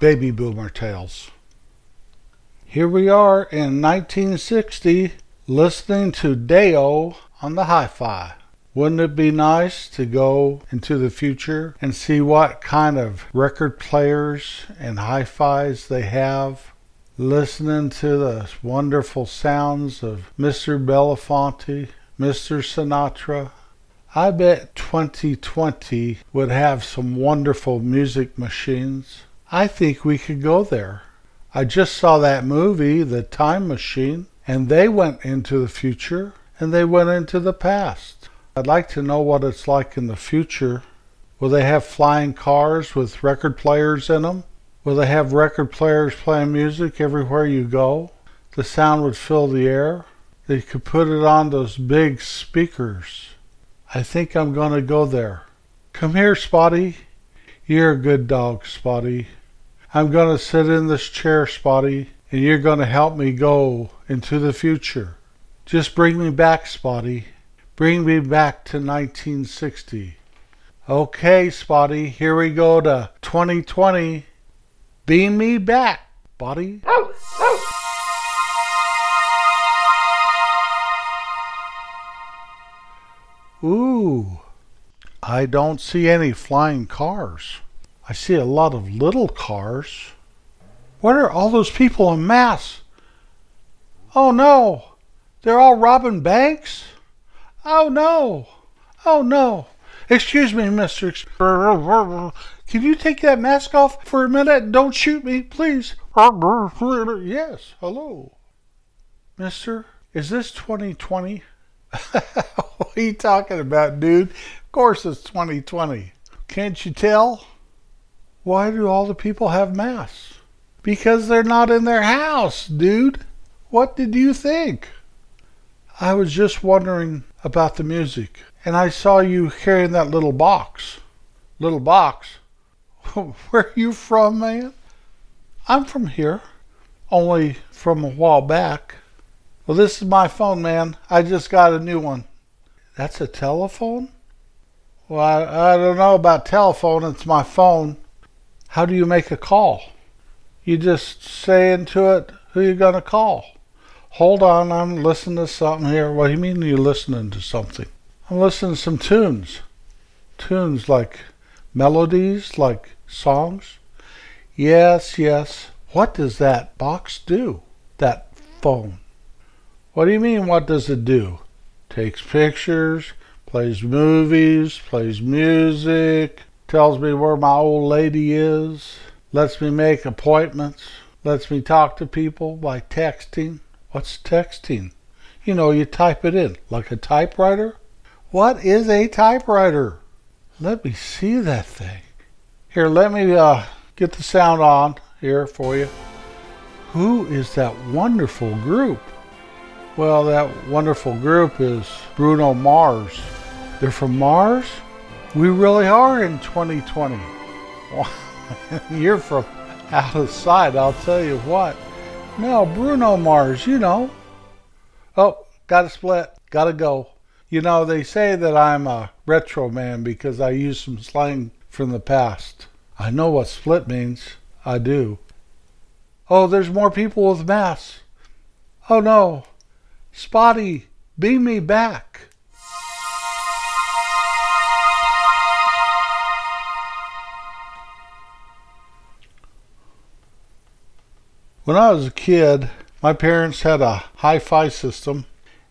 baby boomer tales. Here we are in 1960 listening to Day-O on the hi fi. Wouldn't it be nice to go into the future and see what kind of record players and hi fis they have? Listening to the wonderful sounds of Mr. Belafonte, Mr. Sinatra. I bet 2020 would have some wonderful music machines. I think we could go there. I just saw that movie, The Time Machine, and they went into the future and they went into the past. I'd like to know what it's like in the future. Will they have flying cars with record players in them? Will they have record players playing music everywhere you go? The sound would fill the air. They could put it on those big speakers. I think I'm going to go there. Come here, Spotty. You're a good dog, Spotty. I'm going to sit in this chair, Spotty, and you're going to help me go into the future. Just bring me back, Spotty. Bring me back to 1960. Okay, Spotty, here we go to 2020. Beam me back, Spotty. Ooh, I don't see any flying cars. I see a lot of little cars. What are all those people in mass? Oh no, they're all robbing banks? Oh no! Oh no! Excuse me, Mister. Can you take that mask off for a minute? Don't shoot me, please. Yes, hello. Mister, is this 2020? what are you talking about, dude? Course it's 2020. Can't you tell? Why do all the people have masks? Because they're not in their house, dude. What did you think? I was just wondering about the music, and I saw you carrying that little box. Little box? Where are you from, man? I'm from here, only from a while back. Well, this is my phone, man. I just got a new one. That's a telephone? Well, I, I don't know about telephone. It's my phone. How do you make a call? You just say into it who you going to call. Hold on, I'm listening to something here. What do you mean you're listening to something? I'm listening to some tunes. Tunes like melodies, like songs. Yes, yes. What does that box do? That phone. What do you mean, what does it do? Takes pictures, plays movies, plays music, tells me where my old lady is, lets me make appointments, lets me talk to people by texting. What's texting? You know, you type it in like a typewriter. What is a typewriter? Let me see that thing. Here, let me uh, get the sound on here for you. Who is that wonderful group? Well, that wonderful group is Bruno Mars. They're from Mars? We really are in 2020. You're from out of sight, I'll tell you what. No, Bruno Mars, you know. Oh, got to split. Got to go. You know, they say that I'm a retro man because I use some slang from the past. I know what split means. I do. Oh, there's more people with masks. Oh no. Spotty, beam me back. When I was a kid, my parents had a hi fi system.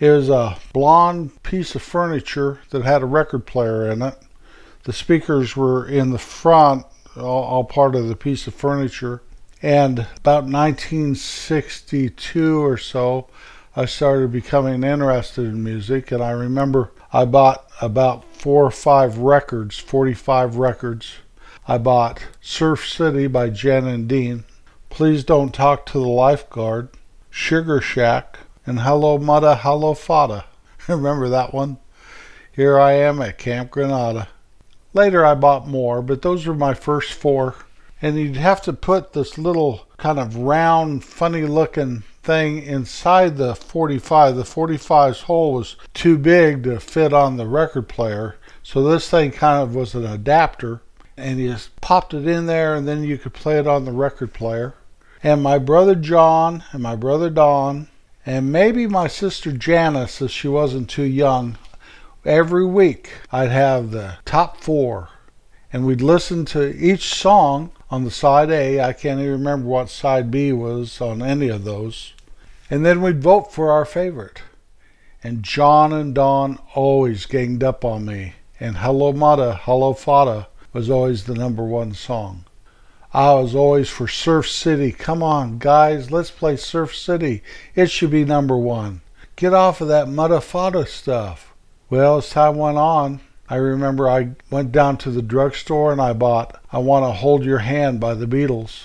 It was a blonde piece of furniture that had a record player in it. The speakers were in the front, all, all part of the piece of furniture. And about 1962 or so, I started becoming interested in music. And I remember I bought about four or five records, 45 records. I bought Surf City by Jan and Dean. Please Don't Talk to the Lifeguard, Sugar Shack, and Hello Mudda, Hello Fada. Remember that one? Here I am at Camp Granada. Later I bought more, but those were my first four. And you'd have to put this little kind of round, funny looking thing inside the 45. The 45's hole was too big to fit on the record player. So this thing kind of was an adapter. and you just popped it in there, and then you could play it on the record player. And my brother John and my brother Don, and maybe my sister Janice, if she wasn't too young, every week I'd have the top four. And we'd listen to each song on the side A. I can't even remember what side B was on any of those. And then we'd vote for our favorite. And John and Don always ganged up on me. And Hello Mudda, Hello Fada was always the number one song. I was always for Surf City. Come on, guys, let's play Surf City. It should be number one. Get off of that Mudda Fada stuff. Well, as time went on, I remember I went down to the drugstore and I bought I Want to Hold Your Hand by the Beatles.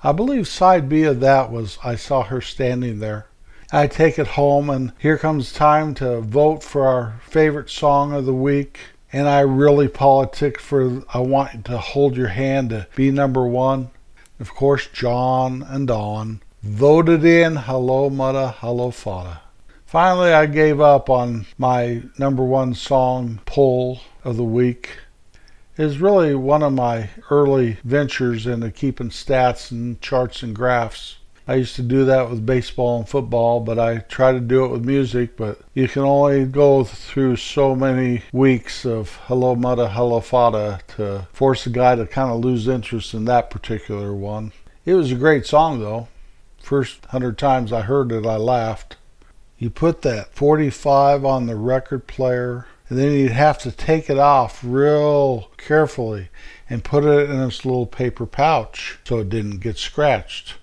I believe side B of that was I Saw Her Standing There. I take it home, and here comes time to vote for our favorite song of the week. And I really politic for I Want to Hold Your Hand to be number one. Of course, John and Don voted in Hello Mudda, Hello Fada. Finally, I gave up on my number one song pull of the week. Is really one of my early ventures into keeping stats and charts and graphs. I used to do that with baseball and football, but I try to do it with music. But you can only go through so many weeks of Hello Mudda, Hello Fada to force a guy to kind of lose interest in that particular one. It was a great song, though. First hundred times I heard it, I laughed. You put that 45 on the record player, and then you'd have to take it off real carefully and put it in this little paper pouch so it didn't get scratched.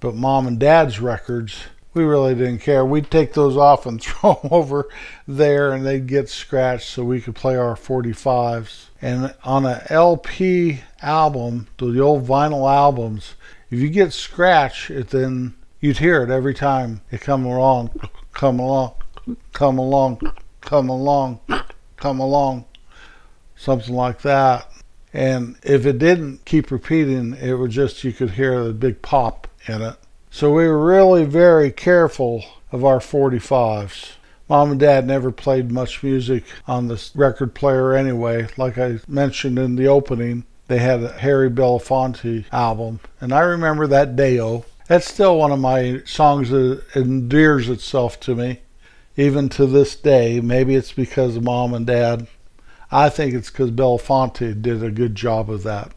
But mom and dad's records, we really didn't care. We'd take those off and throw them over there and they'd get scratched so we could play our 45s. And on an LP album, the old vinyl albums, if you get scratched, it then you'd hear it every time it come along come along, come along, come along, come along, something like that. And if it didn't keep repeating, it would just, you could hear the big pop in it. So we were really very careful of our 45s. Mom and Dad never played much music on this record player anyway. Like I mentioned in the opening, they had a Harry Belafonte album. And I remember that Day-O that's still one of my songs that endears itself to me, even to this day. Maybe it's because of mom and dad. I think it's because Belafonte did a good job of that.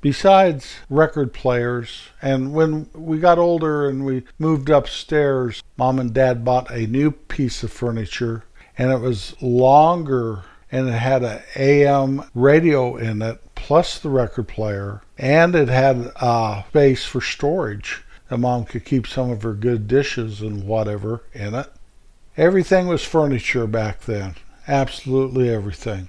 Besides record players, and when we got older and we moved upstairs, mom and dad bought a new piece of furniture, and it was longer and it had an AM radio in it, plus the record player, and it had a space for storage and mom could keep some of her good dishes and whatever in it. Everything was furniture back then. Absolutely everything.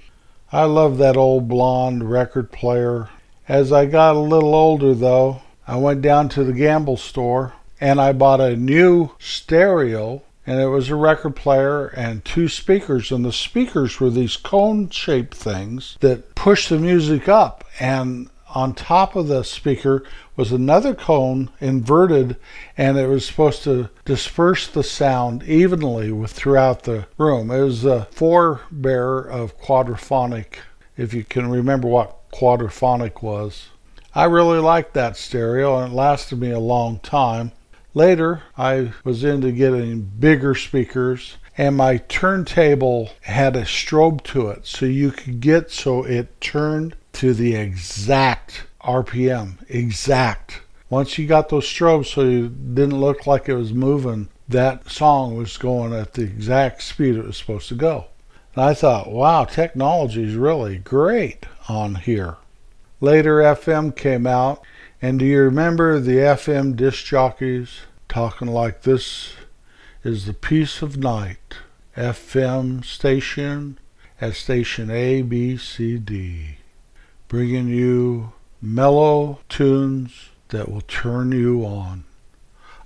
I love that old blonde record player. As I got a little older, though, I went down to the Gamble store and I bought a new stereo, and it was a record player and two speakers. And the speakers were these cone shaped things that push the music up. And on top of the speaker was another cone inverted and it was supposed to disperse the sound evenly with throughout the room. It was a forebearer of quadraphonic, if you can remember what quadraphonic was. I really liked that stereo and it lasted me a long time. Later, I was into getting bigger speakers and my turntable had a strobe to it so you could get so it turned to the exact RPM, exact. Once you got those strobes so it didn't look like it was moving, that song was going at the exact speed it was supposed to go. And I thought, wow, technology is really great on here. Later, FM came out, and do you remember the FM disc jockeys talking like this is the peace of night? FM station at station A, B, C, D bringing you mellow tunes that will turn you on.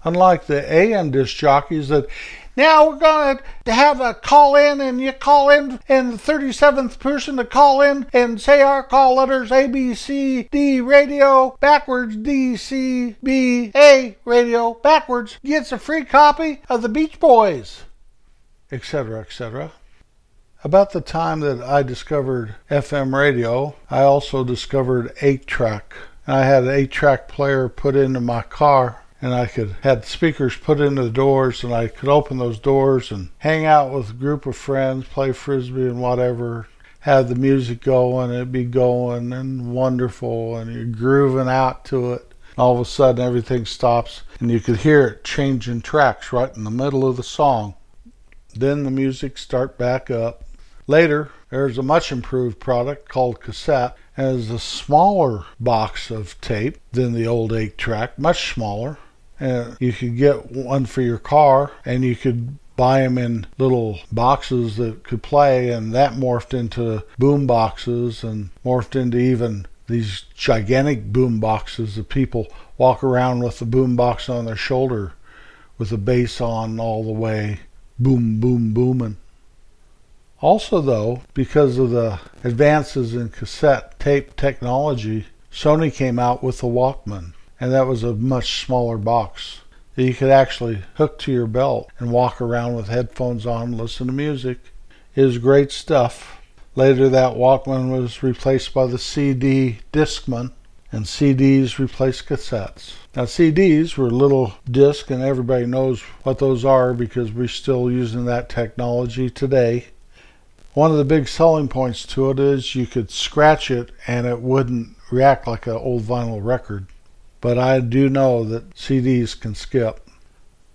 Unlike the AM disc jockeys that now we're going to have a call in and you call in and the 37th person to call in and say our call letters A, B, C, D radio backwards, D, C, B, A radio backwards gets a free copy of the Beach Boys, etc., etc. About the time that I discovered FM radio, I also discovered 8 track. I had an 8 track player put into my car and I could had speakers put into the doors and I could open those doors and hang out with a group of friends, play frisbee and whatever, have the music going, it'd be going and wonderful and you're grooving out to it. All of a sudden everything stops and you could hear it changing tracks right in the middle of the song. Then the music start back up. Later, there's a much improved product called cassette and it's a smaller box of tape than the old 8 track, much smaller. You could get one for your car and you could buy them in little boxes that could play and that morphed into boom boxes and morphed into even these gigantic boom boxes that people walk around with the boom box on their shoulder with the bass on all the way boom boom booming. Also though because of the advances in cassette tape technology sony came out with the walkman and that was a much smaller box that you could actually hook to your belt and walk around with headphones on listen to music it was great stuff Later, that Walkman was replaced by the CD Discman, and CDs replaced cassettes. Now, CDs were little discs, and everybody knows what those are because we're still using that technology today. One of the big selling points to it is you could scratch it and it wouldn't react like an old vinyl record. But I do know that CDs can skip.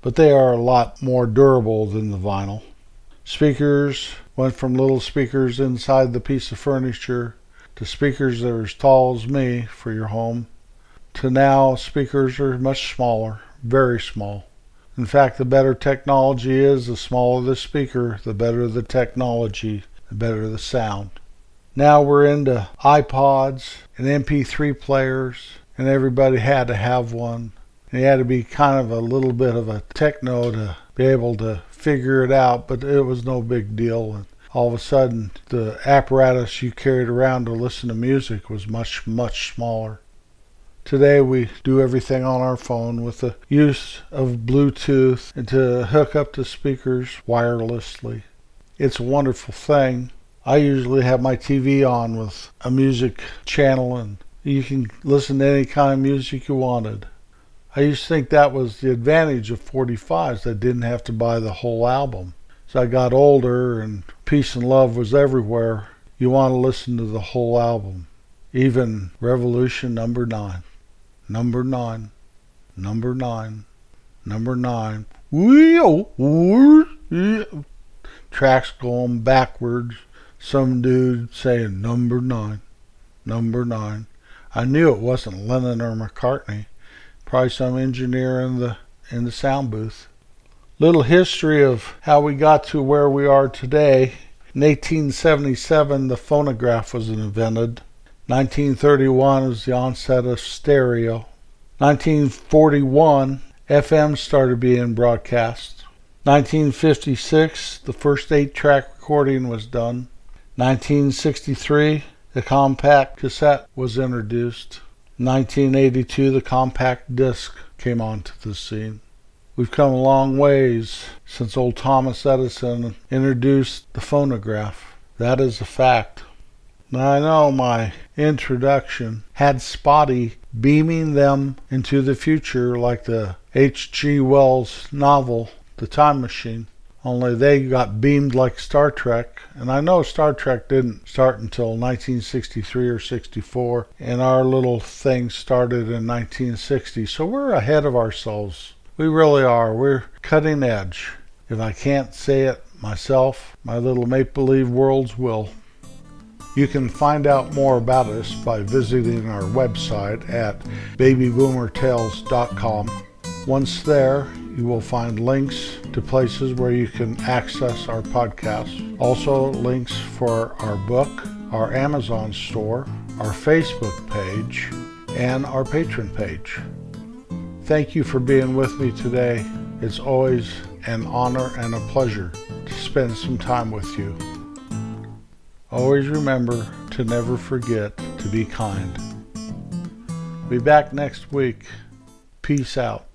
But they are a lot more durable than the vinyl. Speakers went from little speakers inside the piece of furniture to speakers that are as tall as me for your home to now speakers are much smaller, very small. In fact, the better technology is, the smaller the speaker, the better the technology, the better the sound. Now we're into iPods and MP3 players, and everybody had to have one. And you had to be kind of a little bit of a techno to be able to figure it out, but it was no big deal. And all of a sudden, the apparatus you carried around to listen to music was much, much smaller. Today, we do everything on our phone with the use of Bluetooth and to hook up to speakers wirelessly. It's a wonderful thing. I usually have my TV on with a music channel, and you can listen to any kind of music you wanted. I used to think that was the advantage of 45s. I didn't have to buy the whole album. As I got older and peace and love was everywhere, you want to listen to the whole album. Even Revolution number 9. Number 9. Number 9. Number 9. Tracks going backwards. Some dude saying number 9. Number 9. I knew it wasn't Lennon or McCartney probably some engineer in the in the sound booth. Little history of how we got to where we are today. In 1877, the phonograph was invented. 1931 was the onset of stereo. 1941, FM started being broadcast. 1956, the first eight track recording was done. 1963, the compact cassette was introduced. 1982, the compact disc came onto the scene. We've come a long ways since old Thomas Edison introduced the phonograph. That is a fact. Now, I know my introduction had Spotty beaming them into the future like the H.G. Wells novel, The Time Machine only they got beamed like Star Trek. And I know Star Trek didn't start until 1963 or 64, and our little thing started in 1960. So we're ahead of ourselves. We really are. We're cutting edge. If I can't say it myself, my little make believe worlds will. You can find out more about us by visiting our website at babyboomertales.com. Once there, you will find links to places where you can access our podcast. Also, links for our book, our Amazon store, our Facebook page, and our Patreon page. Thank you for being with me today. It's always an honor and a pleasure to spend some time with you. Always remember to never forget to be kind. Be back next week. Peace out.